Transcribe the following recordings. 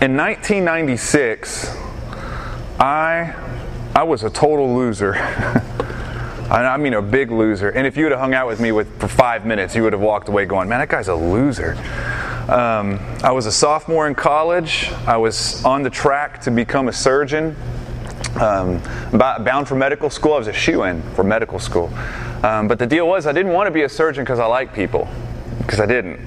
in 1996, I I was a total loser. I mean, a big loser. And if you would have hung out with me with, for five minutes, you would have walked away going, man, that guy's a loser. Um, I was a sophomore in college. I was on the track to become a surgeon. Um, bound for medical school. I was a shoe in for medical school. Um, but the deal was, I didn't want to be a surgeon because I like people, because I didn't.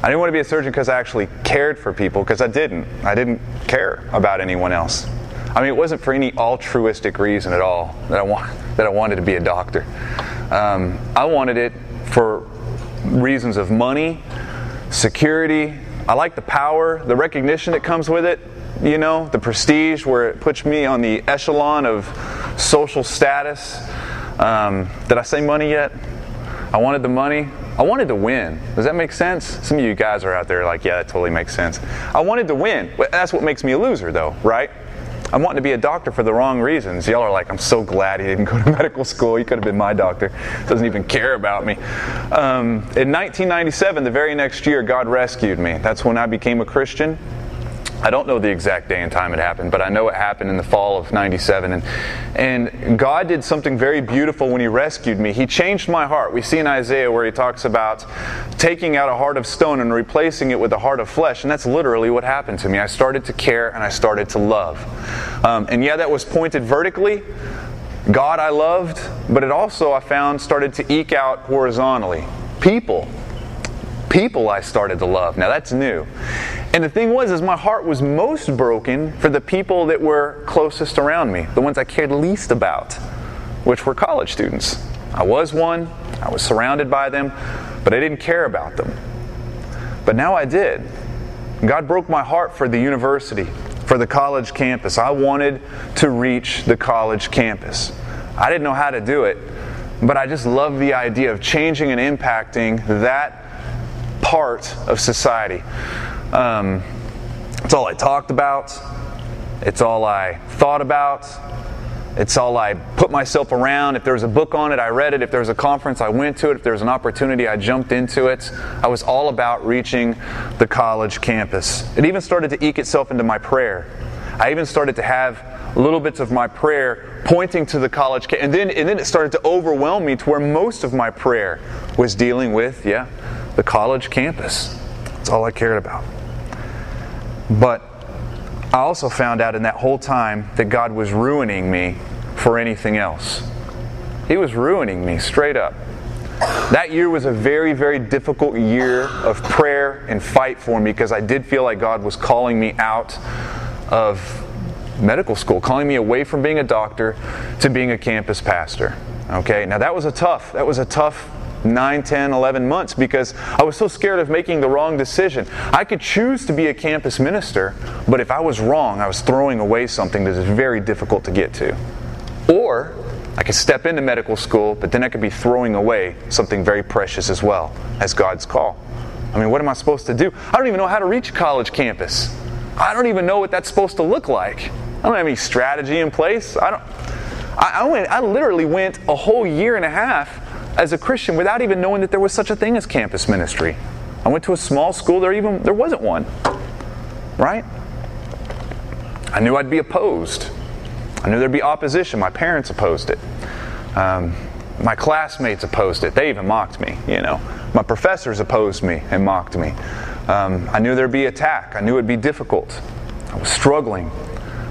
I didn't want to be a surgeon because I actually cared for people, because I didn't. I didn't care about anyone else. I mean, it wasn't for any altruistic reason at all that I, want, that I wanted to be a doctor. Um, I wanted it for reasons of money, security. I like the power, the recognition that comes with it, you know, the prestige where it puts me on the echelon of social status. Um, did I say money yet? I wanted the money. I wanted to win. Does that make sense? Some of you guys are out there like, yeah, that totally makes sense. I wanted to win. That's what makes me a loser, though, right? I'm wanting to be a doctor for the wrong reasons. Y'all are like, I'm so glad he didn't go to medical school. He could have been my doctor. Doesn't even care about me. Um, in 1997, the very next year, God rescued me. That's when I became a Christian. I don't know the exact day and time it happened, but I know it happened in the fall of 97. And, and God did something very beautiful when He rescued me. He changed my heart. We see in Isaiah where He talks about taking out a heart of stone and replacing it with a heart of flesh. And that's literally what happened to me. I started to care and I started to love. Um, and yeah, that was pointed vertically. God I loved, but it also, I found, started to eke out horizontally. People people I started to love. Now that's new. And the thing was is my heart was most broken for the people that were closest around me, the ones I cared least about, which were college students. I was one, I was surrounded by them, but I didn't care about them. But now I did. God broke my heart for the university, for the college campus. I wanted to reach the college campus. I didn't know how to do it, but I just loved the idea of changing and impacting that part of society. Um, it's all I talked about. It's all I thought about. It's all I put myself around. If there was a book on it, I read it. If there was a conference, I went to it. If there was an opportunity, I jumped into it. I was all about reaching the college campus. It even started to eke itself into my prayer. I even started to have little bits of my prayer pointing to the college campus. And then, and then it started to overwhelm me to where most of my prayer was dealing with, yeah, the college campus. That's all I cared about. But I also found out in that whole time that God was ruining me for anything else. He was ruining me straight up. That year was a very, very difficult year of prayer and fight for me because I did feel like God was calling me out of medical school, calling me away from being a doctor to being a campus pastor. Okay, now that was a tough, that was a tough 9, 10, 11 months because I was so scared of making the wrong decision. I could choose to be a campus minister, but if I was wrong, I was throwing away something that is very difficult to get to. Or I could step into medical school, but then I could be throwing away something very precious as well as God's call. I mean, what am I supposed to do? I don't even know how to reach a college campus. I don't even know what that's supposed to look like. I don't have any strategy in place. I don't. I, I went. I literally went a whole year and a half as a Christian without even knowing that there was such a thing as campus ministry. I went to a small school, there even there wasn't one. Right? I knew I'd be opposed. I knew there'd be opposition. My parents opposed it. Um, my classmates opposed it. They even mocked me, you know. My professors opposed me and mocked me. Um, I knew there'd be attack. I knew it'd be difficult. I was struggling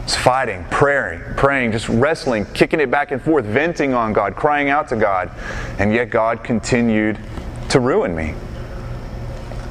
was fighting, praying, praying, just wrestling, kicking it back and forth, venting on God, crying out to God. And yet God continued to ruin me.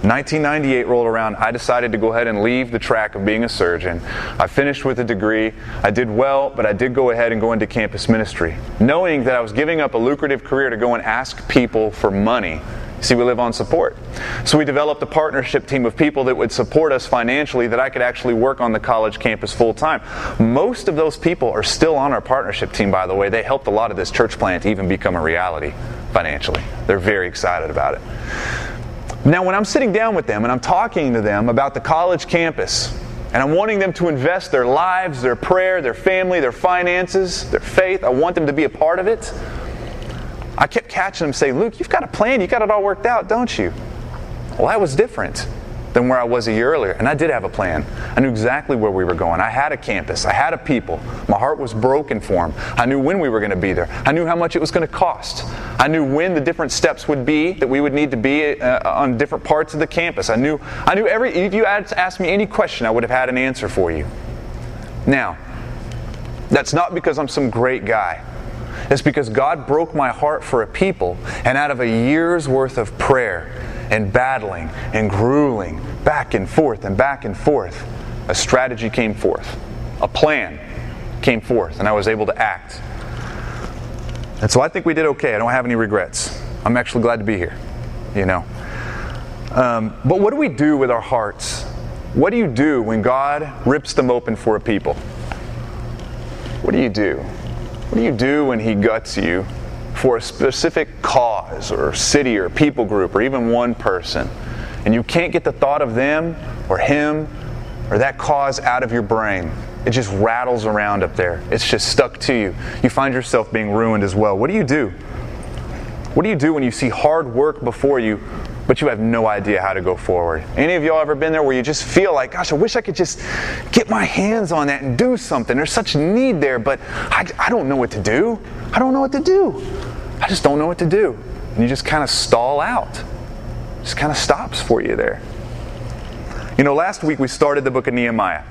1998 rolled around. I decided to go ahead and leave the track of being a surgeon. I finished with a degree. I did well, but I did go ahead and go into campus ministry, knowing that I was giving up a lucrative career to go and ask people for money See, we live on support. So we developed a partnership team of people that would support us financially that I could actually work on the college campus full time. Most of those people are still on our partnership team, by the way. They helped a lot of this church plant even become a reality financially. They're very excited about it. Now, when I'm sitting down with them and I'm talking to them about the college campus, and I'm wanting them to invest their lives, their prayer, their family, their finances, their faith, I want them to be a part of it. I kept catching him saying, Luke, you've got a plan. You got it all worked out, don't you? Well, that was different. than where I was a year earlier. And I did have a plan. I knew exactly where we were going. I had a campus, I had a people. My heart was broken for them. I knew when we were going to be there, I knew how much it was going to cost. I knew when the different steps would be that we would need to be uh, on different parts of the campus. I knew, I knew every, if you had asked me any question, I would have had an answer for you. Now, that's not because I'm some great guy. It's because God broke my heart for a people, and out of a year's worth of prayer and battling and grueling back and forth and back and forth, a strategy came forth. A plan came forth, and I was able to act. And so I think we did okay. I don't have any regrets. I'm actually glad to be here, you know. Um, but what do we do with our hearts? What do you do when God rips them open for a people? What do you do? What do you do when He guts you for a specific cause or city or people group or even one person? And you can't get the thought of them or him or that cause out of your brain. It just rattles around up there. It's just stuck to you. You find yourself being ruined as well. What do you do? What do you do when you see hard work before you, but you have no idea how to go forward? Any of y'all ever been there where you just feel like, gosh, I wish I could just get my hands on that and do something? There's such need there, but I, I don't know what to do. I don't know what to do. I just don't know what to do. And you just kind of stall out. Just kind of stops for you there. You know, last week we started the book of Nehemiah.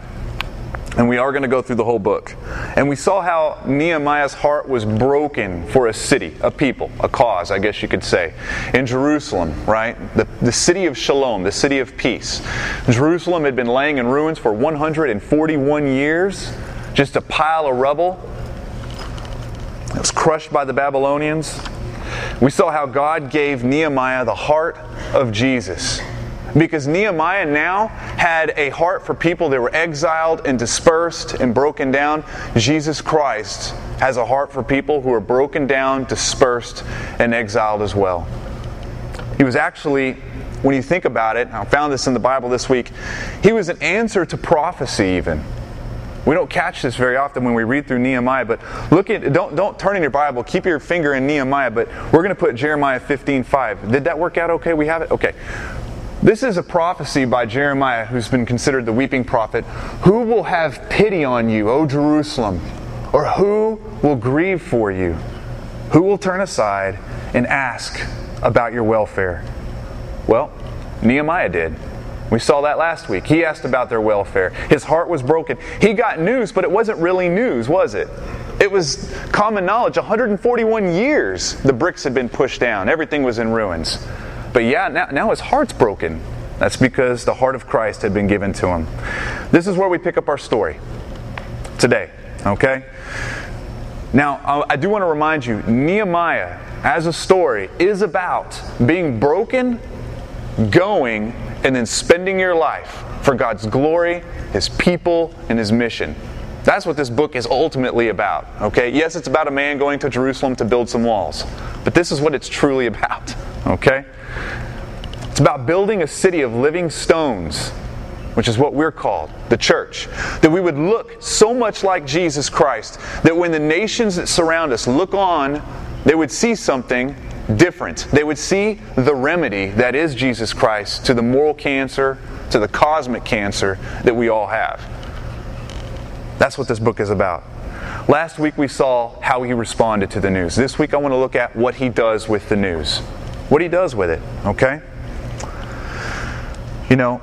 And we are going to go through the whole book. And we saw how Nehemiah's heart was broken for a city, a people, a cause, I guess you could say. In Jerusalem, right? The, the city of Shalom, the city of peace. Jerusalem had been laying in ruins for 141 years, just a pile of rubble. It was crushed by the Babylonians. We saw how God gave Nehemiah the heart of Jesus because Nehemiah now had a heart for people that were exiled and dispersed and broken down. Jesus Christ has a heart for people who are broken down, dispersed, and exiled as well. He was actually, when you think about it, I found this in the Bible this week, he was an answer to prophecy even. We don't catch this very often when we read through Nehemiah, but look at don't don't turn in your Bible. Keep your finger in Nehemiah, but we're going to put Jeremiah 15:5. Did that work out okay? We have it. Okay. This is a prophecy by Jeremiah, who's been considered the weeping prophet. Who will have pity on you, O Jerusalem? Or who will grieve for you? Who will turn aside and ask about your welfare? Well, Nehemiah did. We saw that last week. He asked about their welfare. His heart was broken. He got news, but it wasn't really news, was it? It was common knowledge. 141 years the bricks had been pushed down, everything was in ruins. But yeah, now, now his heart's broken. That's because the heart of Christ had been given to him. This is where we pick up our story today, okay? Now, I do want to remind you Nehemiah, as a story, is about being broken, going, and then spending your life for God's glory, His people, and His mission. That's what this book is ultimately about. Okay? Yes, it's about a man going to Jerusalem to build some walls, but this is what it's truly about. Okay? It's about building a city of living stones, which is what we're called, the church. That we would look so much like Jesus Christ that when the nations that surround us look on, they would see something different. They would see the remedy that is Jesus Christ to the moral cancer, to the cosmic cancer that we all have. That's what this book is about. Last week we saw how he responded to the news. This week I want to look at what he does with the news. What he does with it, okay? You know,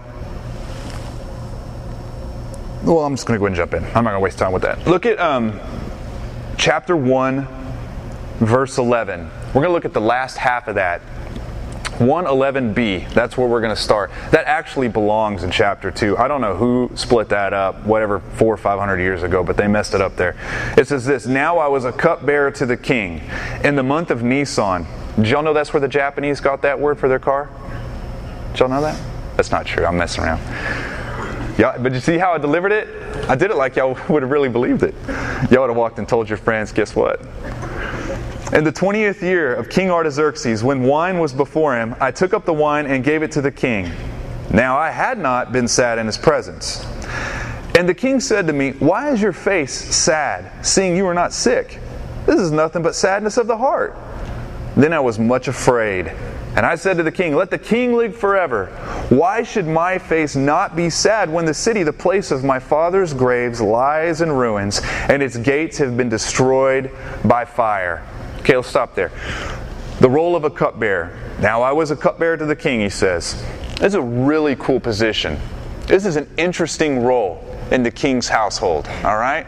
well, I'm just going to go and jump in. I'm not going to waste time with that. Look at um, chapter 1, verse 11. We're going to look at the last half of that. 111b, that's where we're going to start. That actually belongs in chapter 2. I don't know who split that up, whatever, four or five hundred years ago, but they messed it up there. It says this Now I was a cupbearer to the king in the month of Nisan. Did y'all know that's where the Japanese got that word for their car? Did y'all know that? That's not true. I'm messing around. Yeah, but you see how I delivered it? I did it like y'all would have really believed it. Y'all would have walked and told your friends, guess what? In the 20th year of King Artaxerxes, when wine was before him, I took up the wine and gave it to the king. Now I had not been sad in his presence. And the king said to me, Why is your face sad, seeing you are not sick? This is nothing but sadness of the heart. Then I was much afraid And I said to the king, Let the king live forever. Why should my face not be sad when the city, the place of my father's graves, lies in ruins, and its gates have been destroyed by fire? Okay, let's stop there. The role of a cupbearer. Now, I was a cupbearer to the king, he says. This is a really cool position. This is an interesting role in the king's household, all right?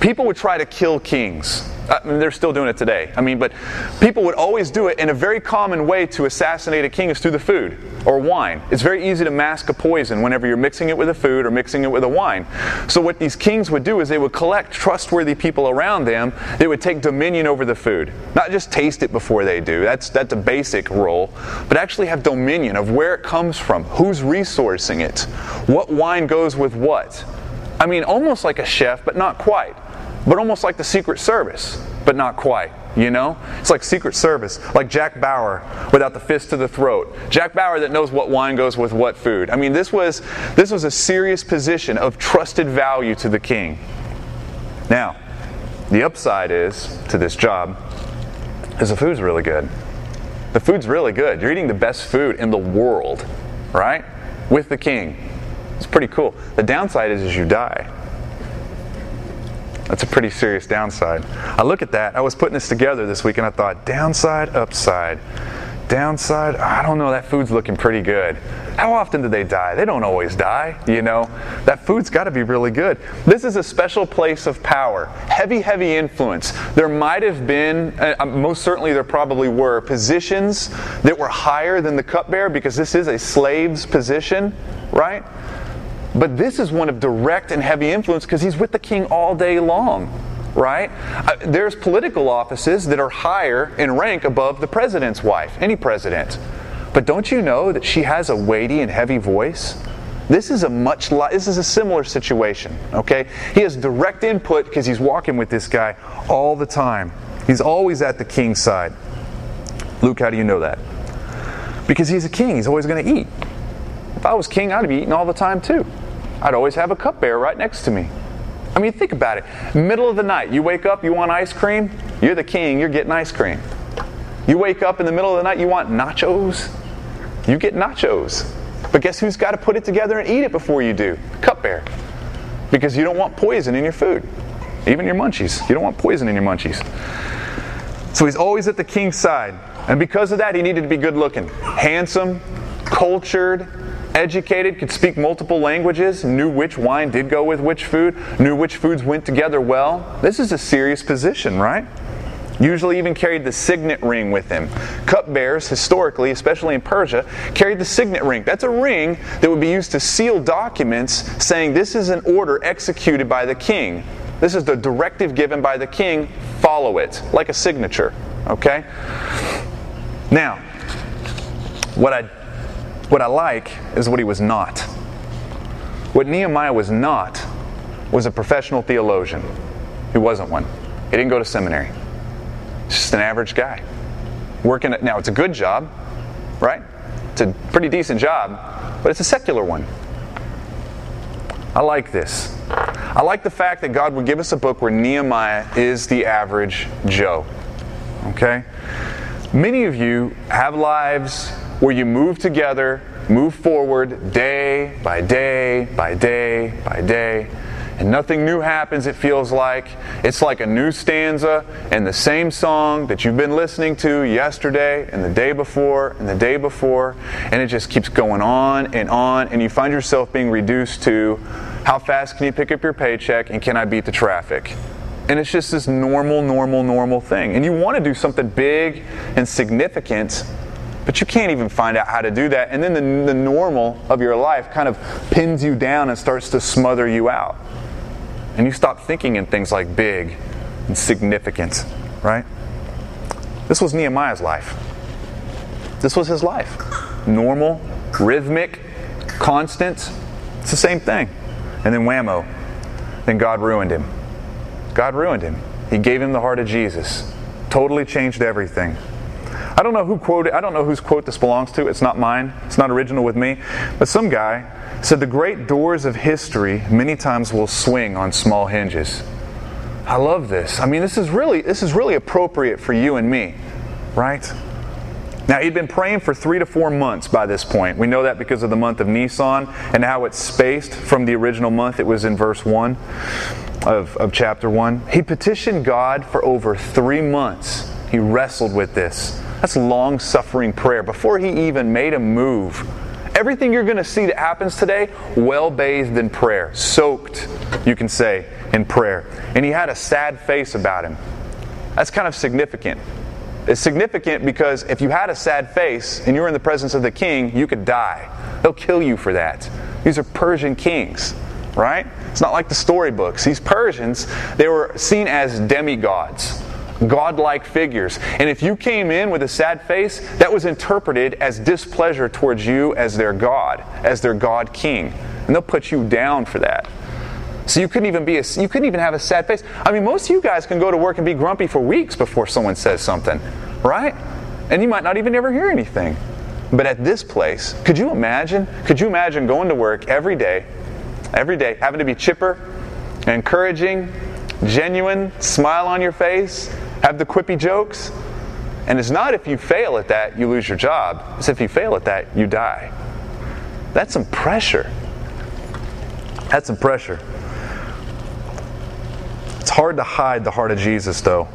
People would try to kill kings. I mean, they're still doing it today. I mean, but people would always do it, and a very common way to assassinate a king is through the food or wine. It's very easy to mask a poison whenever you're mixing it with a food or mixing it with a wine. So, what these kings would do is they would collect trustworthy people around them. They would take dominion over the food, not just taste it before they do. That's that's a basic role, but actually have dominion of where it comes from, who's resourcing it, what wine goes with what. I mean, almost like a chef, but not quite. But almost like the Secret Service, but not quite. You know? It's like Secret Service, like Jack Bauer without the fist to the throat. Jack Bauer that knows what wine goes with what food. I mean, this was this was a serious position of trusted value to the king. Now, the upside is to this job is the food's really good. The food's really good. You're eating the best food in the world, right? With the king. It's pretty cool. The downside is, is you die. That's a pretty serious downside. I look at that. I was putting this together this week and I thought, downside, upside. Downside, I don't know, that food's looking pretty good. How often do they die? They don't always die, you know. That food's got to be really good. This is a special place of power, heavy, heavy influence. There might have been, uh, most certainly there probably were, positions that were higher than the cupbearer because this is a slave's position, right? But this is one of direct and heavy influence because he's with the king all day long, right? Uh, there's political offices that are higher in rank above the president's wife, any president. But don't you know that she has a weighty and heavy voice? This is a much li- this is a similar situation, okay? He has direct input because he's walking with this guy all the time. He's always at the king's side. Luke, how do you know that? Because he's a king, he's always going to eat. If I was king, I'd be eating all the time too. I'd always have a cupbearer right next to me. I mean, think about it. Middle of the night, you wake up, you want ice cream, you're the king, you're getting ice cream. You wake up in the middle of the night, you want nachos, you get nachos. But guess who's got to put it together and eat it before you do? Cupbearer. Because you don't want poison in your food, even your munchies. You don't want poison in your munchies. So he's always at the king's side. And because of that, he needed to be good looking, handsome, cultured, educated, could speak multiple languages, knew which wine did go with which food, knew which foods went together well. This is a serious position, right? Usually even carried the signet ring with him. Cupbearers, historically, especially in Persia, carried the signet ring. That's a ring that would be used to seal documents saying this is an order executed by the king. This is the directive given by the king, follow it, like a signature. Okay? Now, what I what I like is what he was not. What Nehemiah was not was a professional theologian. He wasn't one. He didn't go to seminary. He's just an average guy. Working at, now, it's a good job, right? It's a pretty decent job, but it's a secular one. I like this. I like the fact that God would give us a book where Nehemiah is the average Joe. Okay? Many of you have lives where you move together, move forward day by day by day by day, and nothing new happens, it feels like. It's like a new stanza and the same song that you've been listening to yesterday and the day before and the day before, and it just keeps going on and on, and you find yourself being reduced to how fast can you pick up your paycheck and can I beat the traffic? And it's just this normal, normal, normal thing. And you want to do something big and significant but you can't even find out how to do that. And then the, the normal of your life kind of pins you down and starts to smother you out. And you stop thinking in things like big and significant, right? This was Nehemiah's life. This was his life. Normal, rhythmic, constant. It's the same thing. And then whammo. Then God ruined him. God ruined him. He gave him the heart of Jesus. Totally changed everything. I don't know who quoted, I don't know whose quote this belongs to. It's not mine. It's not original with me. But some guy said the great doors of history many times will swing on small hinges. I love this. I mean, this is really this is really appropriate for you and me, right? Now, he'd been praying for three to four months by this point. We know that because of the month of Nisan and how it's spaced from the original month. It was in verse 1 of, of chapter 1. He petitioned God for over three months. He wrestled with this. That's long suffering prayer before he even made a move. Everything you're going to see that happens today, well bathed in prayer, soaked, you can say, in prayer. And he had a sad face about him. That's kind of significant. It's significant because if you had a sad face and you were in the presence of the king, you could die. They'll kill you for that. These are Persian kings, right? It's not like the storybooks. These Persians, they were seen as demigods, godlike figures. And if you came in with a sad face, that was interpreted as displeasure towards you as their god, as their god king. And they'll put you down for that. So you couldn't even be a, you couldn't even have a sad face. I mean, most of you guys can go to work and be grumpy for weeks before someone says something, right? And you might not even ever hear anything. But at this place, could you imagine? Could you imagine going to work every day, every day, having to be chipper, encouraging, genuine, smile on your face, have the quippy jokes? And it's not if you fail at that, you lose your job. It's if you fail at that, you die. That's some pressure. That's some pressure. It's hard to hide the heart of Jesus, though.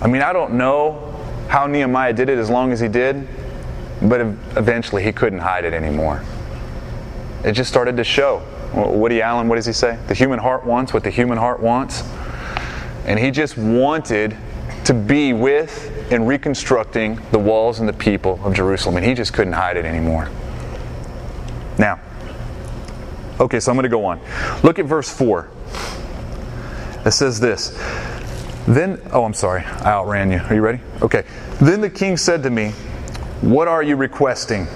I mean, I don't know how Nehemiah did it as long as he did, but eventually he couldn't hide it anymore. It just started to show. Woody Allen, what does he say? The human heart wants what the human heart wants. And he just wanted to be with and reconstructing the walls and the people of Jerusalem, and he just couldn't hide it anymore. Now, okay, so I'm going to go on. Look at verse 4. It says this. Then, oh, I'm sorry, I outran you. Are you ready? Okay. Then the king said to me, What are you requesting?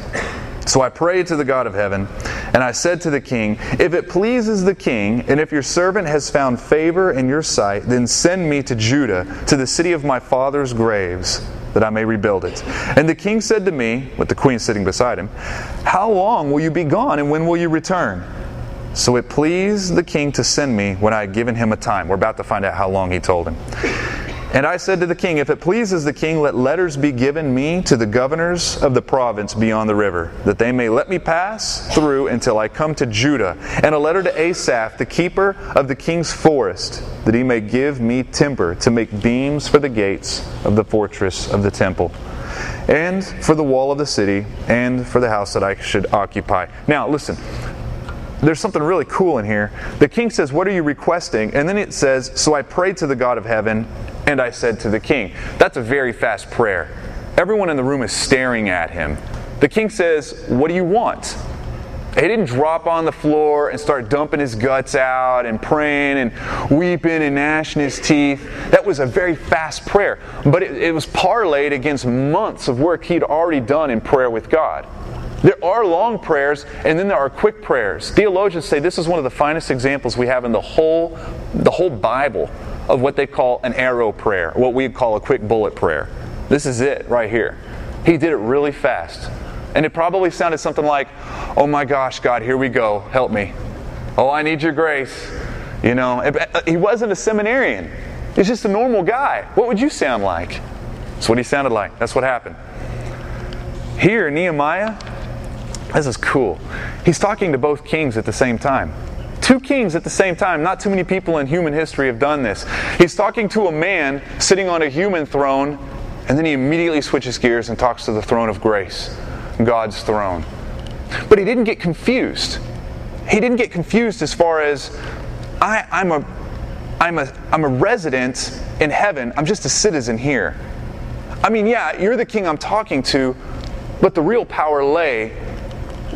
So I prayed to the God of heaven, and I said to the king, If it pleases the king, and if your servant has found favor in your sight, then send me to Judah, to the city of my father's graves, that I may rebuild it. And the king said to me, with the queen sitting beside him, How long will you be gone, and when will you return? So it pleased the king to send me when I had given him a time. We're about to find out how long he told him. And I said to the king, If it pleases the king, let letters be given me to the governors of the province beyond the river, that they may let me pass through until I come to Judah. And a letter to Asaph, the keeper of the king's forest, that he may give me timber to make beams for the gates of the fortress of the temple and for the wall of the city, and for the house that I should occupy. Now, listen, there's something really cool in here. The king says, What are you requesting? And then it says, So I prayed to the God of heaven, and I said to the king. That's a very fast prayer. Everyone in the room is staring at him. The king says, What do you want? He didn't drop on the floor and start dumping his guts out and praying and weeping and gnashing his teeth. That was a very fast prayer, but it, it was parlayed against months of work he'd already done in prayer with God. There are long prayers, and then there are quick prayers. Theologians say this is one of the finest examples we have in the whole, the whole Bible of what they call an arrow prayer, what we call a quick bullet prayer. This is it right here. He did it really fast. And it probably sounded something like, Oh my gosh, God, here we go. Help me. Oh, I need your grace. You know, uh, he wasn't a seminarian, he's just a normal guy. What would you sound like? That's what he sounded like. That's what happened. Here, Nehemiah, this is cool. He's talking to both kings at the same time. Two kings at the same time. Not too many people in human history have done this. He's talking to a man sitting on a human throne, and then he immediately switches gears and talks to the throne of grace, God's throne. But he didn't get confused. He didn't get confused as far as I, I'm a I'm a I'm a resident in heaven. I'm just a citizen here. I mean, yeah, you're the king I'm talking to, but the real power lay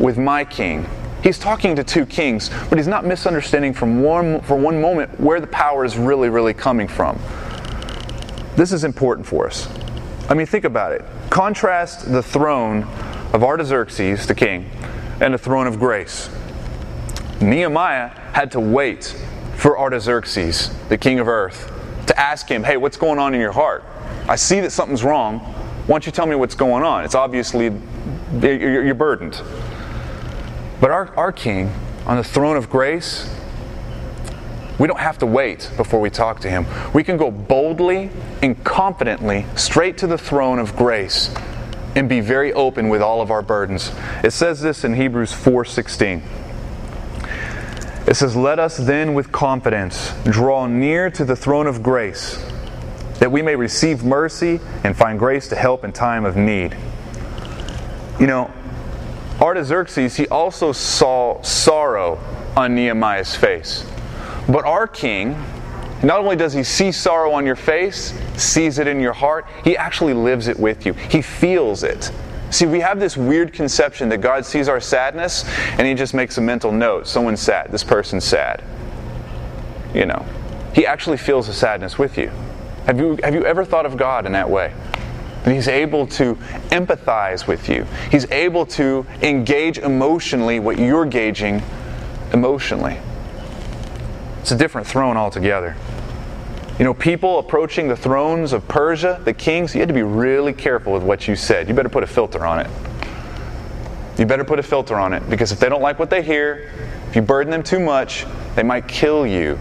with my king. He's talking to two kings, but he's not misunderstanding from one, for one moment where the power is really, really coming from. This is important for us. I mean, think about it. Contrast the throne of Artaxerxes, the king, and the throne of grace. Nehemiah had to wait for Artaxerxes, the king of earth, to ask him, Hey, what's going on in your heart? I see that something's wrong. Why don't you tell me what's going on? It's obviously you're burdened. But our, our King on the throne of grace, we don't have to wait before we talk to him. We can go boldly and confidently straight to the throne of grace and be very open with all of our burdens. It says this in Hebrews 4:16. It says, "Let us then with confidence draw near to the throne of grace, that we may receive mercy and find grace to help in time of need." You know, Artaxerxes, he also saw sorrow on Nehemiah's face. But our king, not only does he see sorrow on your face, sees it in your heart, he actually lives it with you. He feels it. See, we have this weird conception that God sees our sadness and he just makes a mental note. Someone's sad. This person's sad. You know, he actually feels the sadness with you. Have you, have you ever thought of God in that way? That he's able to empathize with you. He's able to engage emotionally what you're gauging emotionally. It's a different throne altogether. You know, people approaching the thrones of Persia, the kings, you had to be really careful with what you said. You better put a filter on it. You better put a filter on it because if they don't like what they hear, if you burden them too much, they might kill you.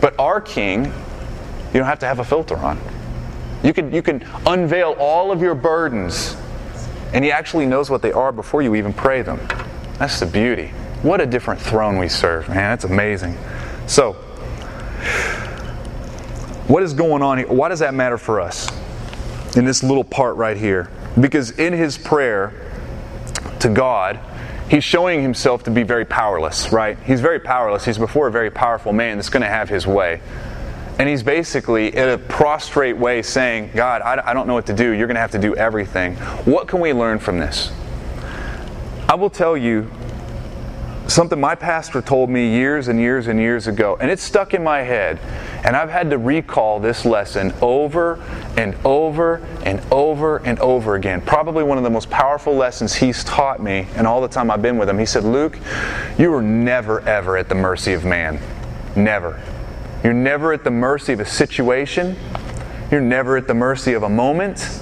But our king, you don't have to have a filter on. You can, you can unveil all of your burdens, and he actually knows what they are before you even pray them. That's the beauty. What a different throne we serve, man. That's amazing. So, what is going on here? Why does that matter for us in this little part right here? Because in his prayer to God, he's showing himself to be very powerless, right? He's very powerless. He's before a very powerful man that's going to have his way. And he's basically, in a prostrate way, saying, God, I, don't know what to do. You're going to have to do everything. What can we learn from this? I will tell you something my pastor told me years and years and years ago, and it's stuck in my head. And I've had to recall this lesson over and over and over and over again. Probably one of the most powerful lessons he's taught me, and all the time I've been with him. He said, Luke, you are never, ever at the mercy of man. Never. You're never at the mercy of a situation. You're never at the mercy of a moment.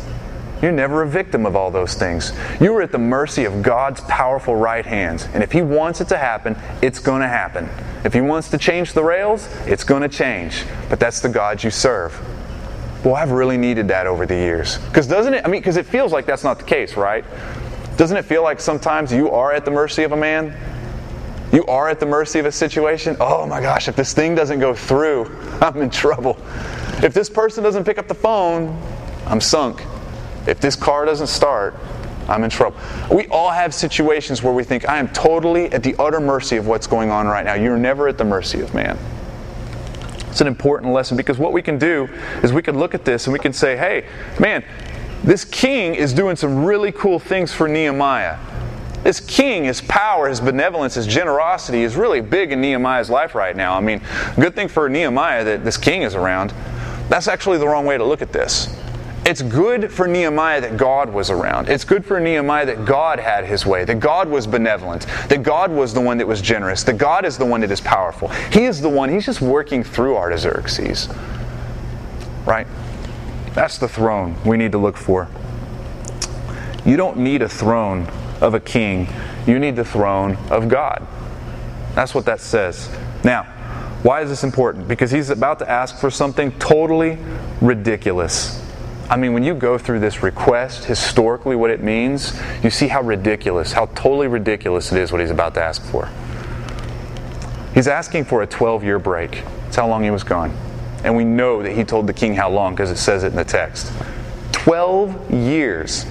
You're never a victim of all those things. You are at the mercy of God's powerful right hands. And if He wants it to happen, it's going to happen. If He wants to change the rails, it's going to change. But that's the God you serve. Well, I've really needed that over the years. Because doesn't it, I mean, because it feels like that's not the case, right? Doesn't it feel like sometimes you are at the mercy of a man? You are at the mercy of a situation? Oh my gosh, if this thing doesn't go through, I'm in trouble. If this person doesn't pick up the phone, I'm sunk. If this car doesn't start, I'm in trouble. We all have situations where we think, I am totally at the utter mercy of what's going on right now. You're never at the mercy of man. It's an important lesson because what we can do is we can look at this and we can say, hey, man, this king is doing some really cool things for Nehemiah. This king, his power, his benevolence, his generosity is really big in Nehemiah's life right now. I mean, good thing for Nehemiah that this king is around. That's actually the wrong way to look at this. It's good for Nehemiah that God was around. It's good for Nehemiah that God had his way, that God was benevolent, that God was the one that was generous, that God is the one that is powerful. He is the one, he's just working through Artaxerxes. Right? That's the throne we need to look for. You don't need a throne of a king, you need the throne of God. That's what that says. Now, why is this important? Because he's about to ask for something totally ridiculous. I mean, when you go through this request, historically, what it means, you see how ridiculous, how totally ridiculous it is what he's about to ask for. He's asking for a 12 year break. That's how long he was gone. And we know that he told the king how long because it says it in the text. 12 years.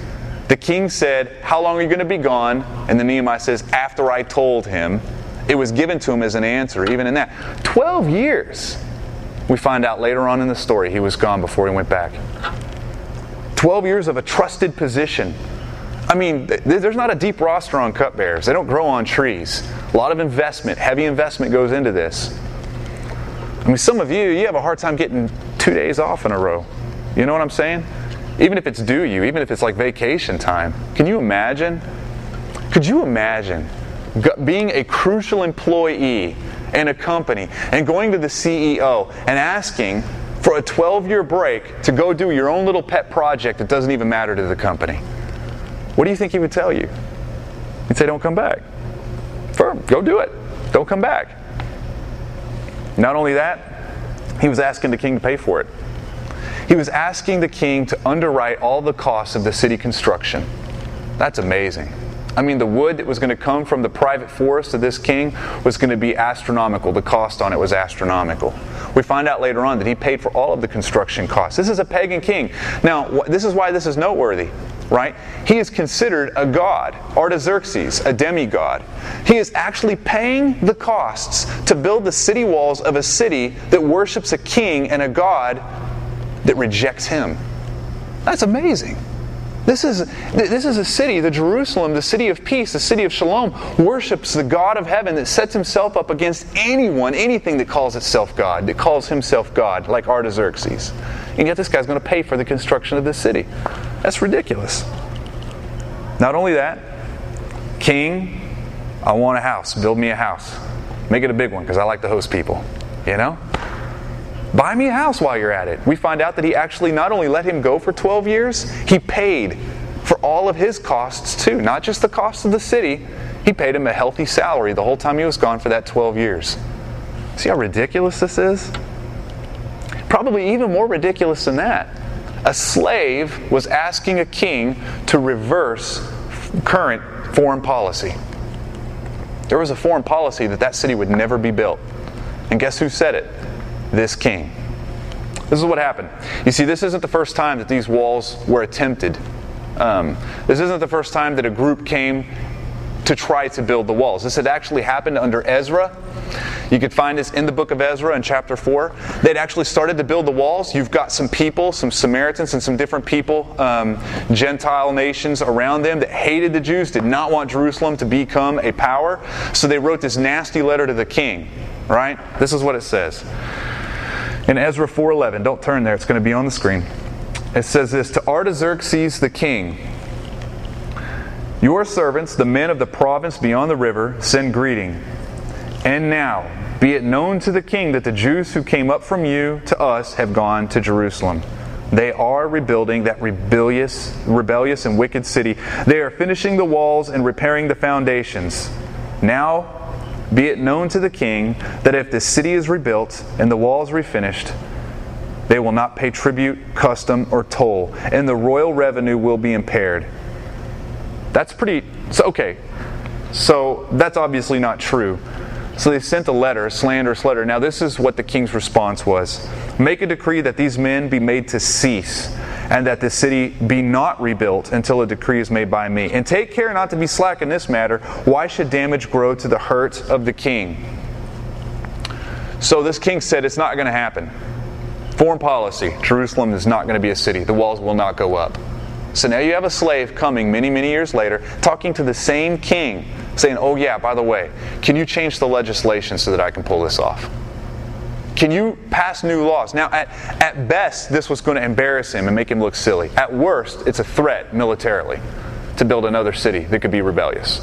The king said, How long are you going to be gone? And then Nehemiah says, After I told him. It was given to him as an answer, even in that. 12 years. We find out later on in the story he was gone before he went back. 12 years of a trusted position. I mean, there's not a deep roster on cupbearers. They don't grow on trees. A lot of investment, heavy investment goes into this. I mean, some of you, you have a hard time getting two days off in a row. You know what I'm saying? Even if it's due you, even if it's like vacation time. Can you imagine? Could you imagine being a crucial employee in a company and going to the CEO and asking for a 12 year break to go do your own little pet project that doesn't even matter to the company. What do you think he would tell you? He'd say, Don't come back. Firm, go do it. Don't come back. Not only that, he was asking the king to pay for it. He was asking the king to underwrite all the costs of the city construction. That's amazing. I mean, the wood that was going to come from the private forest of this king was going to be astronomical. The cost on it was astronomical. We find out later on that he paid for all of the construction costs. This is a pagan king. Now, this is why this is noteworthy, right? He is considered a god, Artaxerxes, a demigod. He is actually paying the costs to build the city walls of a city that worships a king and a god that rejects him. That's amazing. This is, this is a city, the Jerusalem, the city of peace, the city of shalom, worships the God of heaven that sets himself up against anyone, anything that calls itself God, that calls himself God, like Artaxerxes. And yet this guy's going to pay for the construction of this city. That's ridiculous. Not only that, King, I want a house. Build me a house. Make it a big one because I like to host people. You know? Buy me a house while you're at it. We find out that he actually not only let him go for 12 years, he paid for all of his costs too, not just the cost of the city. He paid him a healthy salary the whole time he was gone for that 12 years. See how ridiculous this is? Probably even more ridiculous than that. A slave was asking a king to reverse current foreign policy. There was a foreign policy that that city would never be built. And guess who said it? This king. This is what happened. You see, this isn't the first time that these walls were attempted. Um, this isn't the first time that a group came to try to build the walls. This had actually happened under Ezra. You could find this in the book of Ezra in chapter 4. They'd actually started to build the walls. You've got some people, some Samaritans, and some different people, um, Gentile nations around them that hated the Jews, did not want Jerusalem to become a power. So they wrote this nasty letter to the king, right? This is what it says in Ezra 4:11. Don't turn there; it's going to be on the screen. It says this to Artaxerxes the king. Your servants, the men of the province beyond the river, send greeting. And now, be it known to the king that the Jews who came up from you to us have gone to Jerusalem. They are rebuilding that rebellious, rebellious and wicked city. They are finishing the walls and repairing the foundations. Now be it known to the king that if the city is rebuilt and the walls refinished, they will not pay tribute, custom, or toll, and the royal revenue will be impaired. That's pretty. So, okay. So that's obviously not true. So they sent a letter, a slanderous letter. Now, this is what the king's response was Make a decree that these men be made to cease and that the city be not rebuilt until a decree is made by me. And take care not to be slack in this matter. Why should damage grow to the hurt of the king? So this king said it's not going to happen. Foreign policy Jerusalem is not going to be a city, the walls will not go up. So now you have a slave coming many, many years later, talking to the same king, saying, Oh, yeah, by the way, can you change the legislation so that I can pull this off? Can you pass new laws? Now, at, at best, this was going to embarrass him and make him look silly. At worst, it's a threat militarily to build another city that could be rebellious.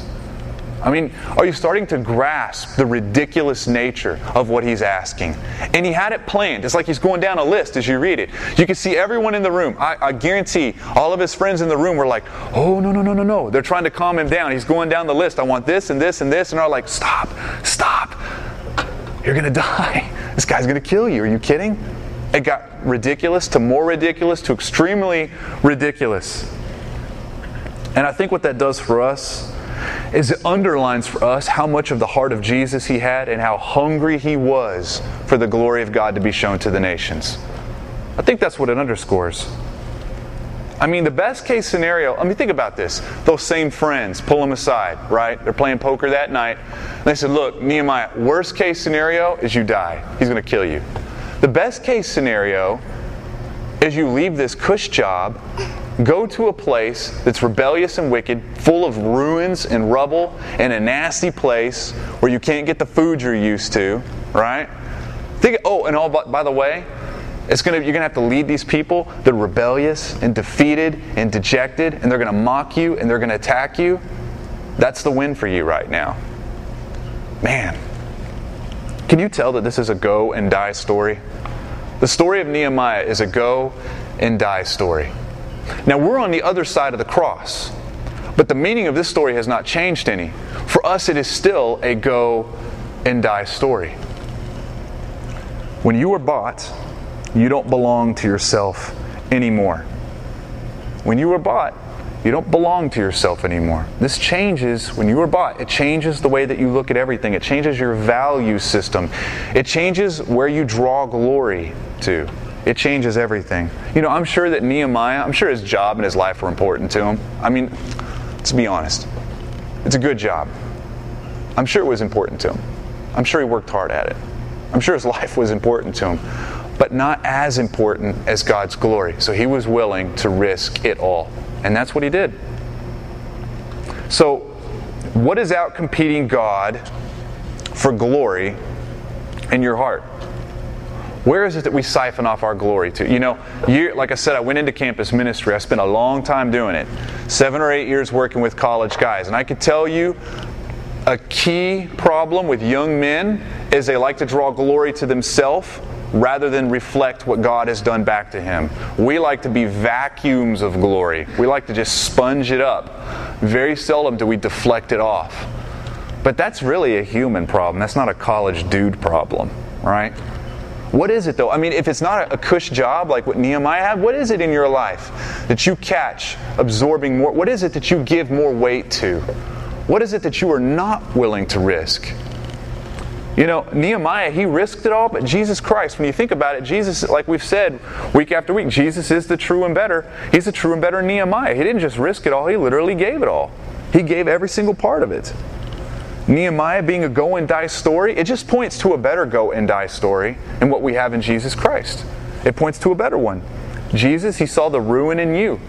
I mean, are you starting to grasp the ridiculous nature of what he's asking? And he had it planned. It's like he's going down a list as you read it. You can see everyone in the room. I, I, guarantee all of his friends in the room were like, oh, no, no, no, no, no. They're trying to calm him down. He's going down the list. I want this and this and this. And they're like, stop, stop. You're going to die. This guy's going to kill you. Are you kidding? It got ridiculous to more ridiculous to extremely ridiculous. And I think what that does for us is it underlines for us how much of the heart of Jesus he had and how hungry he was for the glory of God to be shown to the nations. I think that's what it underscores. I mean, the best case scenario, I mean, think about this. Those same friends pull him aside, right? They're playing poker that night. They said, Look, Nehemiah, worst case scenario is you die. He's going to kill you. The best case scenario is you leave this cush job, go to a place that's rebellious and wicked, full of ruins and rubble, and a nasty place where you can't get the food you're used to, right? Think, oh, and all by, by the way, it's gonna, you're going to have to lead these people. They're rebellious and defeated and dejected, and they're going to mock you and they're going to attack you. That's the win for you right now. Man, can you tell that this is a go and die story? The story of Nehemiah is a go and die story. Now, we're on the other side of the cross, but the meaning of this story has not changed any. For us, it is still a go and die story. When you were bought, you don't belong to yourself anymore. When you were bought, you don't belong to yourself anymore. This changes when you were bought. It changes the way that you look at everything. It changes your value system. It changes where you draw glory to. It changes everything. You know, I'm sure that Nehemiah, I'm sure his job and his life were important to him. I mean, to be honest, it's a good job. I'm sure it was important to him. I'm sure he worked hard at it. I'm sure his life was important to him, but not as important as God's glory. So he was willing to risk it all. And that's what he did. So, what is out competing God for glory in your heart? Where is it that we siphon off our glory to? You know, year, like I said, I went into campus ministry. I spent a long time doing it, seven or eight years working with college guys. And I could tell you a key problem with young men is they like to draw glory to themselves rather than reflect what God has done back to him. We like to be vacuums of glory. We like to just sponge it up. Very seldom do we deflect it off. But that's really a human problem. That's not a college dude problem, right? What is it though? I mean, if it's not a cush job like what Nehemiah had, what is it in your life that you catch absorbing more? What is it that you give more weight to? What is it that you are not willing to risk? You know, Nehemiah, he risked it all, but Jesus Christ, when you think about it, Jesus, like we've said week after week, Jesus is the true and better. He's the true and better Nehemiah. He didn't just risk it all, he literally gave it all. He gave every single part of it. Nehemiah being a go and die story, it just points to a better go and die story in what we have in Jesus Christ. It points to a better one. Jesus, he saw the ruin in you.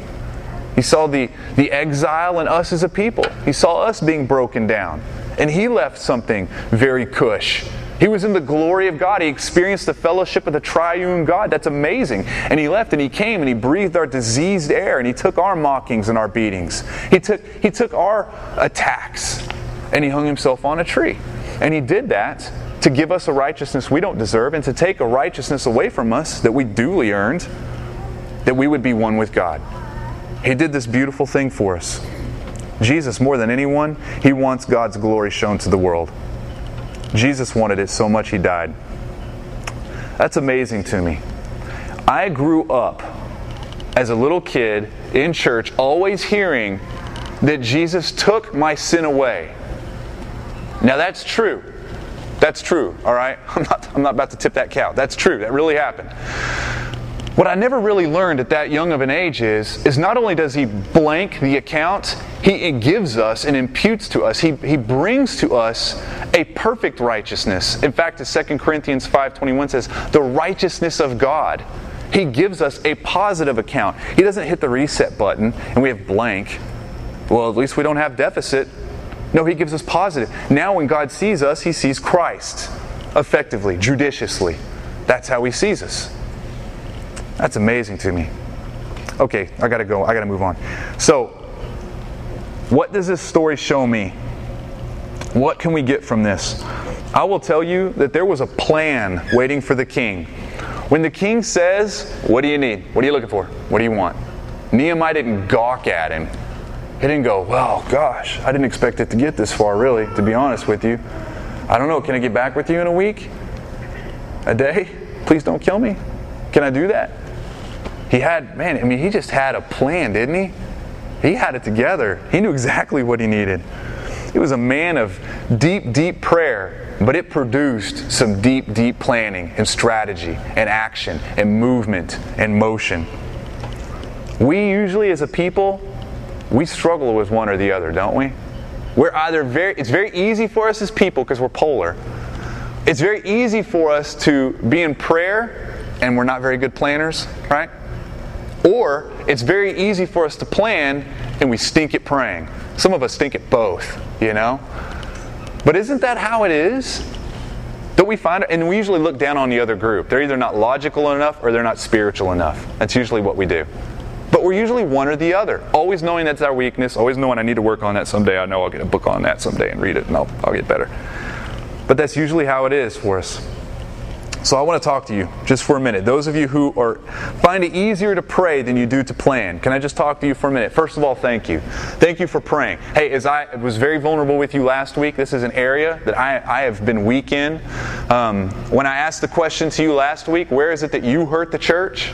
He saw the, the exile in us as a people. He saw us being broken down. And he left something very cush. He was in the glory of God. He experienced the fellowship of the triune God. That's amazing. And he left and he came and he breathed our diseased air and he took our mockings and our beatings. He took, he took our attacks and he hung himself on a tree. And he did that to give us a righteousness we don't deserve and to take a righteousness away from us that we duly earned, that we would be one with God. He did this beautiful thing for us. Jesus, more than anyone, he wants God's glory shown to the world. Jesus wanted it so much he died. That's amazing to me. I grew up as a little kid in church always hearing that Jesus took my sin away. Now that's true. That's true, all right? I'm not, I'm not about to tip that cow. That's true. That really happened. What I never really learned at that young of an age is, is not only does he blank the account, he gives us and imputes to us, he, he brings to us a perfect righteousness. In fact, as 2 Corinthians 5.21 says, the righteousness of God. He gives us a positive account. He doesn't hit the reset button and we have blank. Well, at least we don't have deficit. No, he gives us positive. Now, when God sees us, he sees Christ effectively, judiciously. That's how he sees us. That's amazing to me. Okay, I gotta go. I gotta move on. So, what does this story show me? What can we get from this? I will tell you that there was a plan waiting for the king. When the king says, What do you need? What are you looking for? What do you want? Nehemiah didn't gawk at him. He didn't go, Well, gosh, I didn't expect it to get this far, really, to be honest with you. I don't know, can I get back with you in a week? A day? Please don't kill me. Can I do that? He had, man, I mean, he just had a plan, didn't he? He had it together. He knew exactly what he needed. He was a man of deep, deep prayer, but it produced some deep, deep planning and strategy and action and movement and motion. We usually, as a people, we struggle with one or the other, don't we? We're either very, it's very easy for us as people because we're polar. It's very easy for us to be in prayer and we're not very good planners, right? Or it's very easy for us to plan and we stink at praying. Some of us stink at both, you know? But isn't that how it is? Don't we find it? And we usually look down on the other group. They're either not logical enough or they're not spiritual enough. That's usually what we do. But we're usually one or the other. Always knowing that's our weakness, always knowing I need to work on that someday. I know I'll get a book on that someday and read it and I'll, I'll get better. But that's usually how it is for us. So I want to talk to you just for a minute. Those of you who are find it easier to pray than you do to plan, can I just talk to you for a minute? First of all, thank you. Thank you for praying. Hey, as I was very vulnerable with you last week, this is an area that I, I have been weak in. Um, when I asked the question to you last week, where is it that you hurt the church?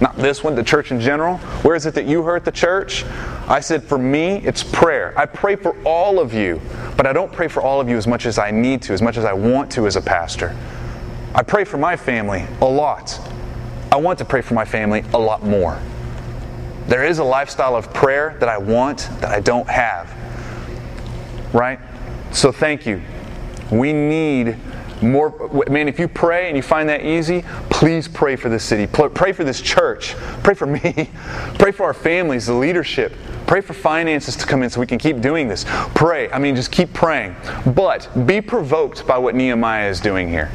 Not this one, the church in general. Where is it that you hurt the church? I said, for me, it's prayer. I pray for all of you, but I don't pray for all of you as much as I need to, as much as I want to as a pastor. I pray for my family a lot. I want to pray for my family a lot more. There is a lifestyle of prayer that I want that I don't have. Right? So thank you. We need more man if you pray and you find that easy please pray for this city pray for this church pray for me pray for our families the leadership pray for finances to come in so we can keep doing this pray i mean just keep praying but be provoked by what nehemiah is doing here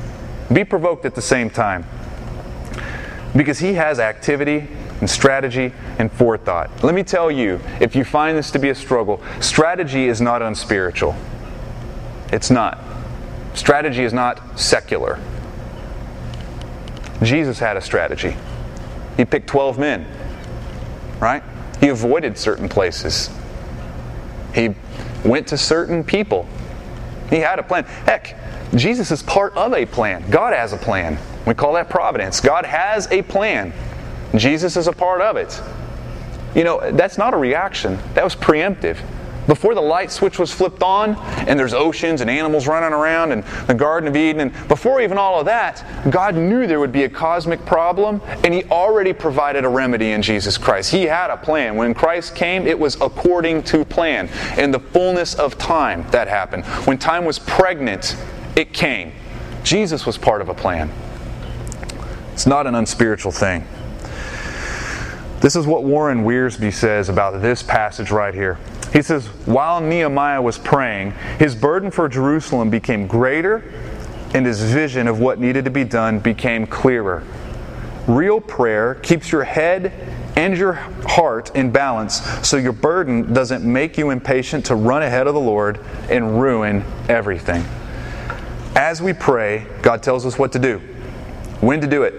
be provoked at the same time. Because he has activity and strategy and forethought. Let me tell you, if you find this to be a struggle, strategy is not unspiritual. It's not. Strategy is not secular. Jesus had a strategy. He picked 12 men, right? He avoided certain places. He went to certain people. He had a plan. Heck, Jesus is part of a plan. God has a plan. We call that providence. God has a plan. Jesus is a part of it. You know, that's not a reaction, that was preemptive. Before the light switch was flipped on, and there's oceans and animals running around and the Garden of Eden, and before even all of that, God knew there would be a cosmic problem, and He already provided a remedy in Jesus Christ. He had a plan. When Christ came, it was according to plan. In the fullness of time, that happened. When time was pregnant, it came. Jesus was part of a plan. It's not an unspiritual thing. This is what Warren Wiersbe says about this passage right here. He says, While Nehemiah was praying, his burden for Jerusalem became greater, and his vision of what needed to be done became clearer. Real prayer keeps your head and your heart in balance so your burden doesn't make you impatient to run ahead of the Lord and ruin everything. As we pray, God tells us what to do, when to do it,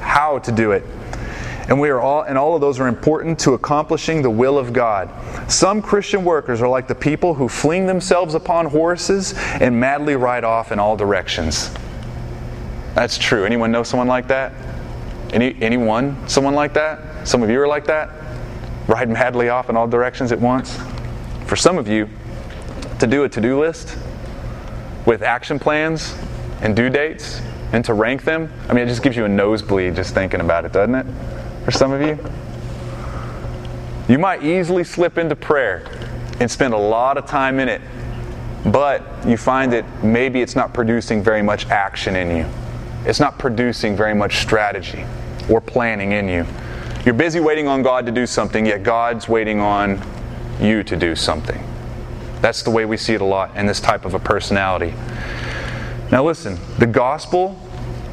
how to do it. And we are all and all of those are important to accomplishing the will of God. Some Christian workers are like the people who fling themselves upon horses and madly ride off in all directions. That's true. Anyone know someone like that? Any anyone someone like that? Some of you are like that? Ride madly off in all directions at once? For some of you, to do a to-do list with action plans and due dates and to rank them, I mean, it just gives you a nosebleed just thinking about it, doesn't it? For some of you. You might easily slip into prayer and spend a lot of time in it, but you find that maybe it's not producing very much action in you. It's not producing very much strategy or planning in you. You're busy waiting on God to do something, yet God's waiting on you to do something. That's the way we see it a lot in this type of a personality. Now, listen, the gospel,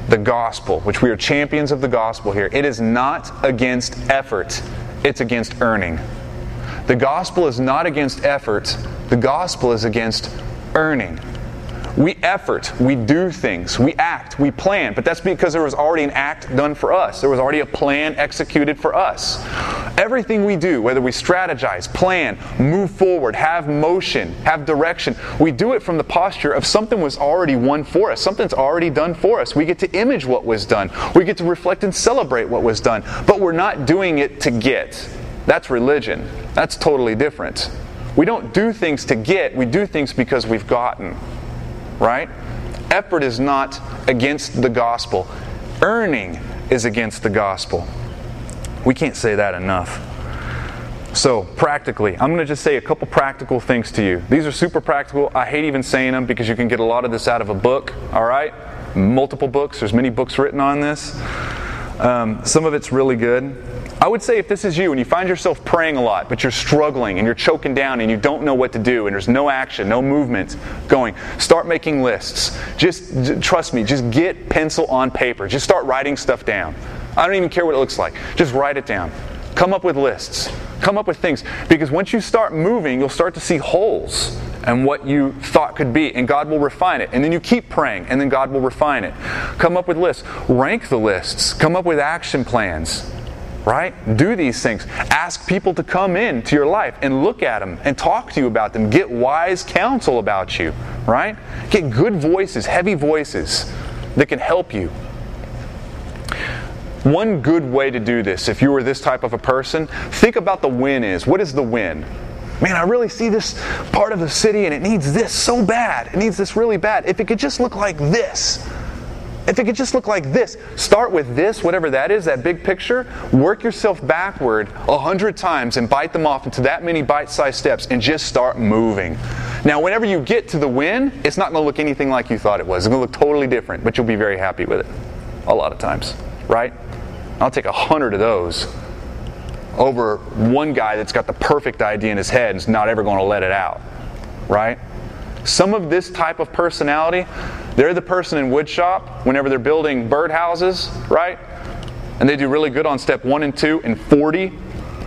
the gospel, which we are champions of the gospel here, it is not against effort, it's against earning. The gospel is not against effort, the gospel is against earning. We effort, we do things, we act, we plan, but that's because there was already an act done for us. There was already a plan executed for us. Everything we do, whether we strategize, plan, move forward, have motion, have direction, we do it from the posture of something was already won for us, something's already done for us. We get to image what was done, we get to reflect and celebrate what was done, but we're not doing it to get. That's religion. That's totally different. We don't do things to get, we do things because we've gotten right? Effort is not against the gospel, earning is against the gospel. We can't say that enough. So, practically, I'm going to just say a couple practical things to you. These are super practical. I hate even saying them because you can get a lot of this out of a book, all right? Multiple books. There's many books written on this. Um, some of it's really good. I would say if this is you and you find yourself praying a lot, but you're struggling and you're choking down and you don't know what to do and there's no action, no movement going, start making lists. Just trust me, just get pencil on paper. Just start writing stuff down. I don't even care what it looks like. Just write it down. Come up with lists. Come up with things. Because once you start moving, you'll start to see holes and what you thought could be, and God will refine it. And then you keep praying, and then God will refine it. Come up with lists, rank the lists, come up with action plans. Right? Do these things. Ask people to come in to your life and look at them and talk to you about them. Get wise counsel about you. Right? Get good voices, heavy voices that can help you. One good way to do this, if you were this type of a person, think about the win is. What is the win? Man, I really see this part of the city and it needs this so bad. It needs this really bad. If it could just look like this, if it could just look like this, start with this, whatever that is, that big picture, work yourself backward a hundred times and bite them off into that many bite sized steps and just start moving. Now, whenever you get to the win, it's not going to look anything like you thought it was. It's going to look totally different, but you'll be very happy with it a lot of times, right? I'll take a hundred of those over one guy that's got the perfect idea in his head and is not ever going to let it out, right? Some of this type of personality, they're the person in woodshop whenever they're building birdhouses, right? And they do really good on step one and two and 40,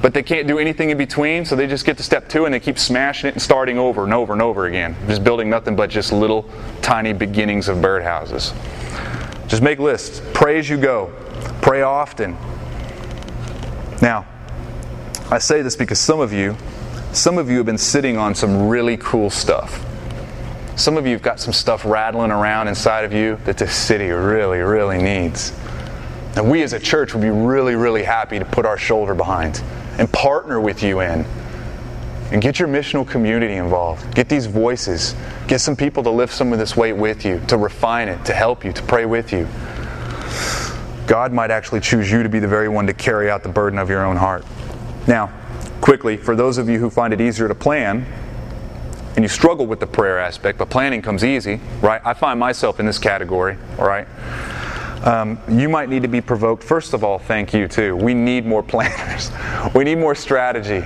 but they can't do anything in between, so they just get to step two and they keep smashing it and starting over and over and over again. Just building nothing but just little tiny beginnings of birdhouses. Just make lists. Pray as you go. Pray often. Now, I say this because some of you, some of you have been sitting on some really cool stuff. Some of you have got some stuff rattling around inside of you that this city really, really needs. And we as a church would be really, really happy to put our shoulder behind and partner with you in. And get your missional community involved. Get these voices. Get some people to lift some of this weight with you, to refine it, to help you, to pray with you. God might actually choose you to be the very one to carry out the burden of your own heart. Now, quickly, for those of you who find it easier to plan, and you struggle with the prayer aspect, but planning comes easy, right? I find myself in this category, all right? Um, you might need to be provoked. First of all, thank you too. We need more planners. we need more strategy.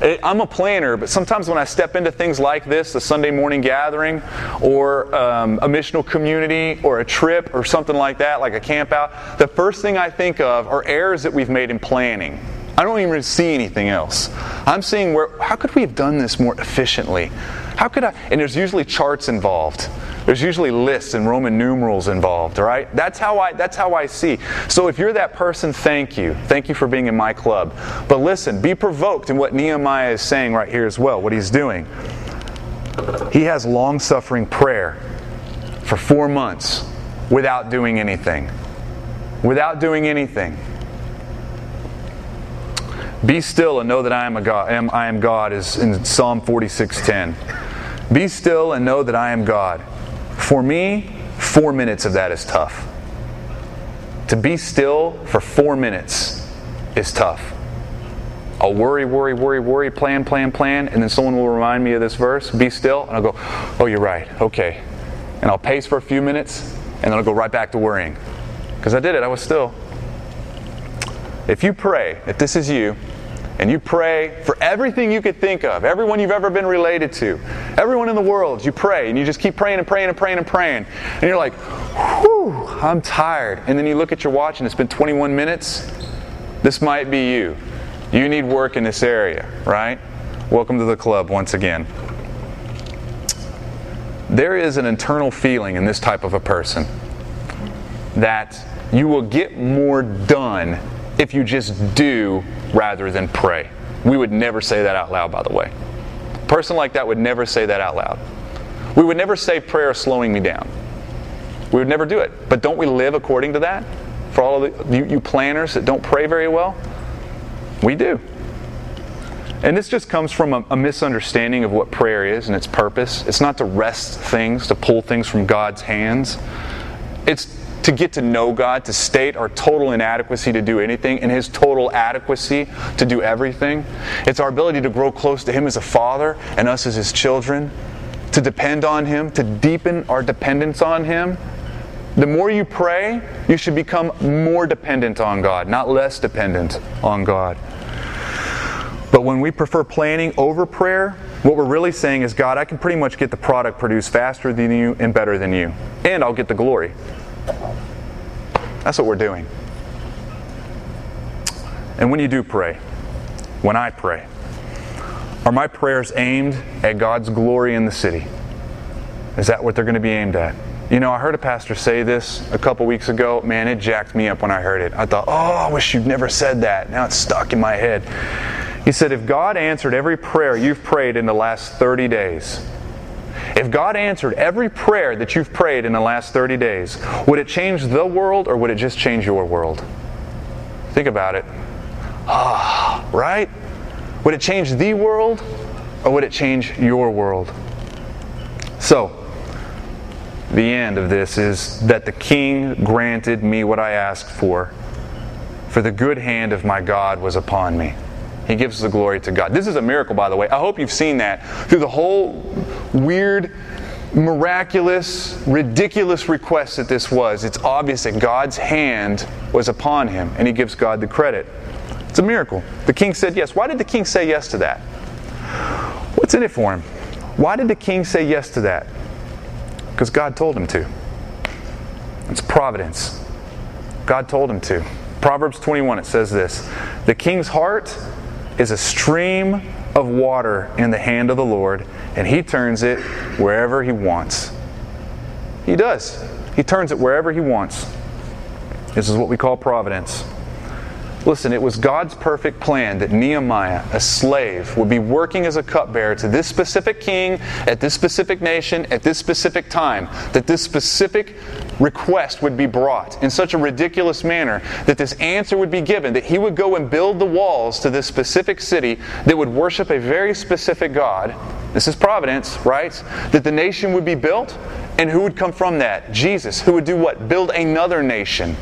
I'm a planner, but sometimes when I step into things like this, a Sunday morning gathering, or um, a missional community, or a trip, or something like that, like a camp out, the first thing I think of are errors that we've made in planning. I don't even see anything else. I'm seeing where, how could we have done this more efficiently? How could I? And there's usually charts involved. There's usually lists and Roman numerals involved, right? That's how I that's how I see. So if you're that person, thank you. Thank you for being in my club. But listen, be provoked in what Nehemiah is saying right here as well, what he's doing. He has long-suffering prayer for 4 months without doing anything. Without doing anything. Be still and know that I am a God. Am, I am God is in Psalm 46:10. Be still and know that I am God. For me, 4 minutes of that is tough. To be still for 4 minutes is tough. I'll worry, worry, worry, worry, plan, plan, plan, and then someone will remind me of this verse, be still, and I'll go, "Oh, you're right. Okay." And I'll pace for a few minutes, and then I'll go right back to worrying. Because I did it, I was still. If you pray, if this is you, and you pray for everything you could think of, everyone you've ever been related to, everyone in the world, you pray, and you just keep praying and praying and praying and praying, and you're like, whew, I'm tired. And then you look at your watch and it's been 21 minutes. This might be you. You need work in this area, right? Welcome to the club once again. There is an internal feeling in this type of a person that you will get more done if you just do rather than pray. We would never say that out loud, by the way. A person like that would never say that out loud. We would never say prayer slowing me down. We would never do it. But don't we live according to that? For all of the, you, you planners that don't pray very well? We do. And this just comes from a, a, misunderstanding of what prayer is and its purpose. It's not to wrest things, to pull things from God's hands. It's to get to know God, to state our total inadequacy to do anything and His total adequacy to do everything. It's our ability to grow close to Him as a Father and us as His children, to depend on Him, to deepen our dependence on Him. The more you pray, you should become more dependent on God, not less dependent on God. But when we prefer planning over prayer, what we're really saying is, God, I can pretty much get the product produced faster than you and better than you, and I'll get the glory. That's what we're doing. And when you do pray, when I pray, Are my prayers aimed at God's glory in the city? Is that what they're going to be aimed at? You know, I heard a pastor say this a couple weeks ago. Man, it jacked me up when I heard it. I thought, oh, I wish you'd never said that. Now it's stuck in my head. He said, if God answered every prayer you've prayed in the last 30 days, if God answered every prayer that you've prayed in the last 30 days, would it change the world or would it just change your world? Think about it. Ah, right? Would it change the world or would it change your world? So, the end of this is that the king granted me what I asked for, for the good hand of my God was upon me. He gives the glory to God. This is a miracle, by the way. I hope you've seen that through the whole weird, miraculous, ridiculous request that this was. It's obvious that God's hand was upon him, and he gives God the credit. It's a miracle. The king said yes. Why did the king say yes to that? What's in it for him? Why did the king say yes to that? Because God told him to. It's providence. God told him to. Proverbs 21, it says this The king's heart is a stream of water in the hand of the Lord, and he turns it wherever he wants. He does. He turns it wherever he wants. This is what we call providence. Listen, it was God's perfect plan that Nehemiah, a slave, would be working as a cupbearer to this specific king, at this specific nation, at this specific time, that this specific request would be brought in such a ridiculous manner that this answer would be given, that he would go and build the walls to this specific city that would worship a very specific God. This is providence, right? That the nation would be built, and who would come from that? Jesus, who would do what? Build another nation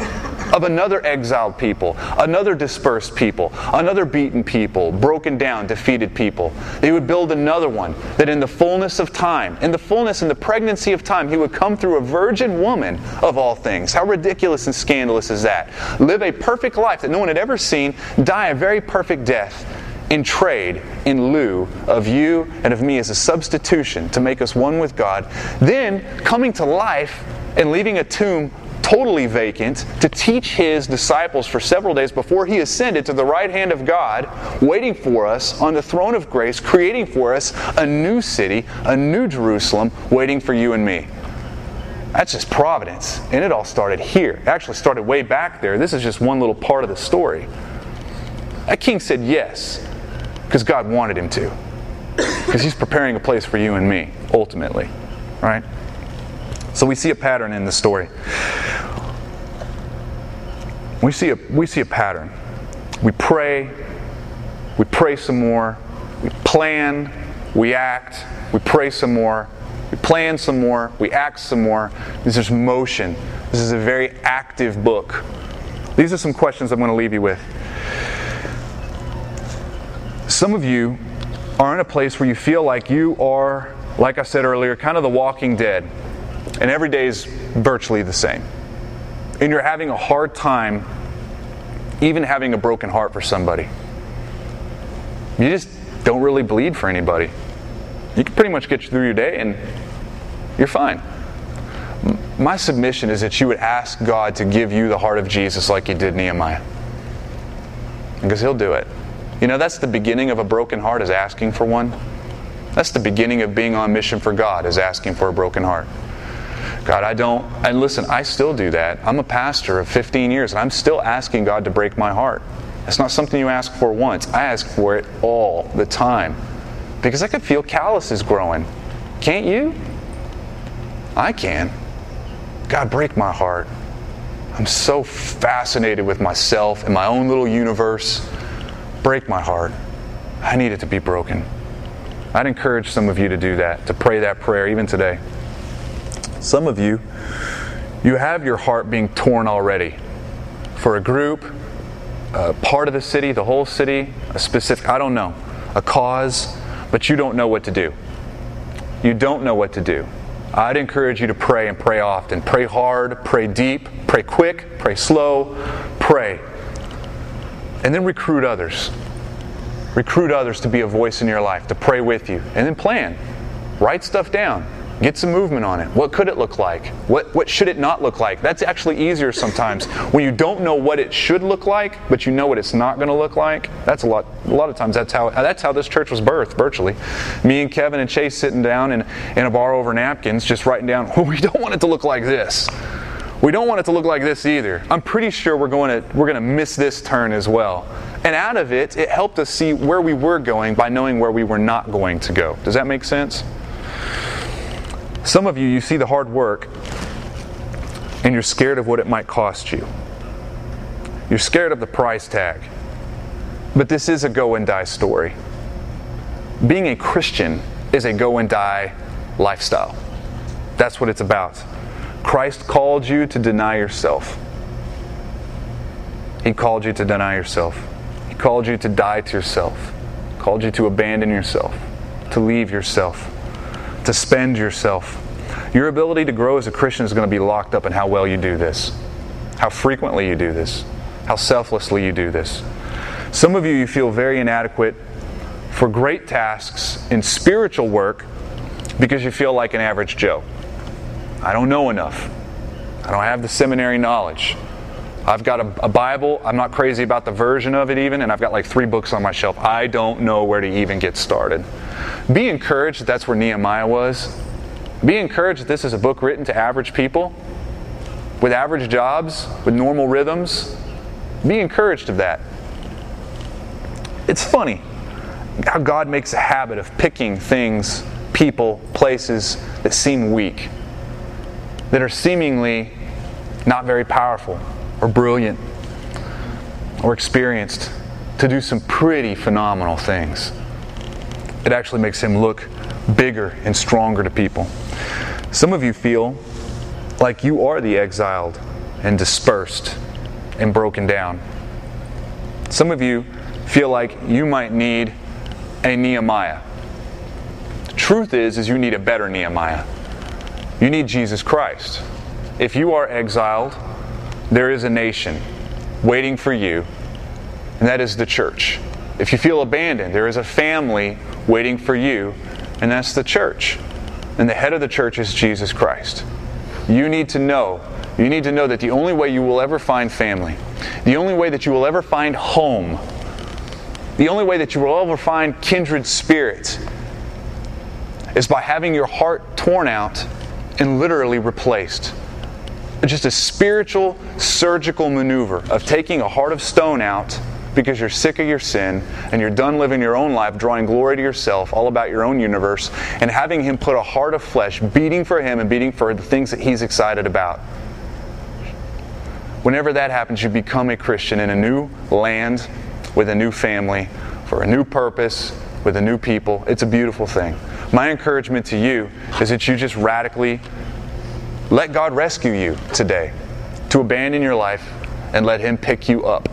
of another exiled people, another dispersed people, another beaten people, broken down, defeated people. He would build another one that in the fullness of time, in the fullness and the pregnancy of time, he would come through a virgin woman of all things. How ridiculous and scandalous is that? Live a perfect life that no one had ever seen, die a very perfect death in trade in lieu of you and of me as a substitution to make us one with God, then coming to life and leaving a tomb totally vacant to teach his disciples for several days before he ascended to the right hand of God, waiting for us on the throne of grace, creating for us a new city, a new Jerusalem, waiting for you and me. That's just providence. And it all started here. It actually started way back there. This is just one little part of the story. That king said yes because God wanted him to. Because he's preparing a place for you and me, ultimately. Right? So we see a pattern in the story. We see a, we see a pattern. We pray, we pray some more, we plan, we act, we pray some more, we plan some more, we act some more. This is motion. This is a very active book. These are some questions I'm going to leave you with. Some of you are in a place where you feel like you are, like I said earlier, kind of the walking dead and every day is virtually the same. And you're having a hard time even having a broken heart for somebody. You just don't really bleed for anybody. You can pretty much get through your day and you're fine. My submission is that you would ask God to give you the heart of Jesus like He did Nehemiah. Because He'll do it. You know, that's the beginning of a broken heart, is asking for one. That's the beginning of being on mission for God, is asking for a broken heart. God, I don't, and listen, I still do that. I'm a pastor of 15 years, and I'm still asking God to break my heart. It's not something you ask for once. I ask for it all the time because I can feel calluses growing. Can't you? I can. God, break my heart. I'm so fascinated with myself and my own little universe. Break my heart. I need it to be broken. I'd encourage some of you to do that, to pray that prayer even today. Some of you, you have your heart being torn already for a group, a part of the city, the whole city, a specific, I don't know, a cause, but you don't know what to do. You don't know what to do. I'd encourage you to pray and pray often. Pray hard, pray deep, pray quick, pray slow, pray. And then recruit others. Recruit others to be a voice in your life, to pray with you. And then plan. Write stuff down. Get some movement on it. What could it look like? What, what should it not look like? That's actually easier sometimes. when you don't know what it should look like, but you know what it's not going to look like, that's a lot, a lot of times that's how, that's how this church was birthed, virtually. Me and Kevin and Chase sitting down in, in a bar over napkins, just writing down, well, we don't want it to look like this. We don't want it to look like this either. I'm pretty sure we're going to, we're going to miss this turn as well. And out of it, it helped us see where we were going by knowing where we were not going to go. Does that make sense? Some of you, you see the hard work and you're scared of what it might cost you. You're scared of the price tag. But this is a go and die story. Being a Christian is a go and die lifestyle. That's what it's about. Christ called you to deny yourself. He called you to deny yourself. He called you to die to yourself. He called you to abandon yourself, to leave yourself to spend yourself. Your ability to grow as a Christian is going to be locked up in how well you do this, how frequently you do this, how selflessly you do this. Some of you, you feel very inadequate for great tasks in spiritual work because you feel like an average Joe. I don't know enough. I don't have the seminary knowledge. I've got a, a, Bible. I'm not crazy about the version of it, even, and I've got like three books on my shelf. I don't know where to even get started. Be encouraged that that's where Nehemiah was. Be encouraged that this is a book written to average people with average jobs, with normal rhythms. Be encouraged of that. It's funny how God makes a habit of picking things, people, places that seem weak, that are seemingly not very powerful or brilliant or experienced to do some pretty phenomenal things it actually makes him look bigger and stronger to people. Some of you feel like you are the exiled and dispersed and broken down. Some of you feel like you might need a Nehemiah. The truth is is you need a better Nehemiah. You need Jesus Christ. If you are exiled, there is a nation waiting for you, and that is the church. If you feel abandoned, there is a family waiting for you, and that's the church. And the head of the church is Jesus Christ. You need to know, you need to know that the only way you will ever find family, the only way that you will ever find home, the only way that you will ever find kindred spirits is by having your heart torn out and literally replaced. Just a spiritual surgical maneuver of taking a heart of stone out because you're sick of your sin and you're done living your own life, drawing glory to yourself, all about your own universe, and having Him put a heart of flesh, beating for Him and beating for the things that He's excited about. Whenever that happens, you become a Christian in a new land with a new family for a new purpose with a new people. It's a beautiful thing. My encouragement to you is that you just radically let God rescue you today, to abandon your life and let Him pick you up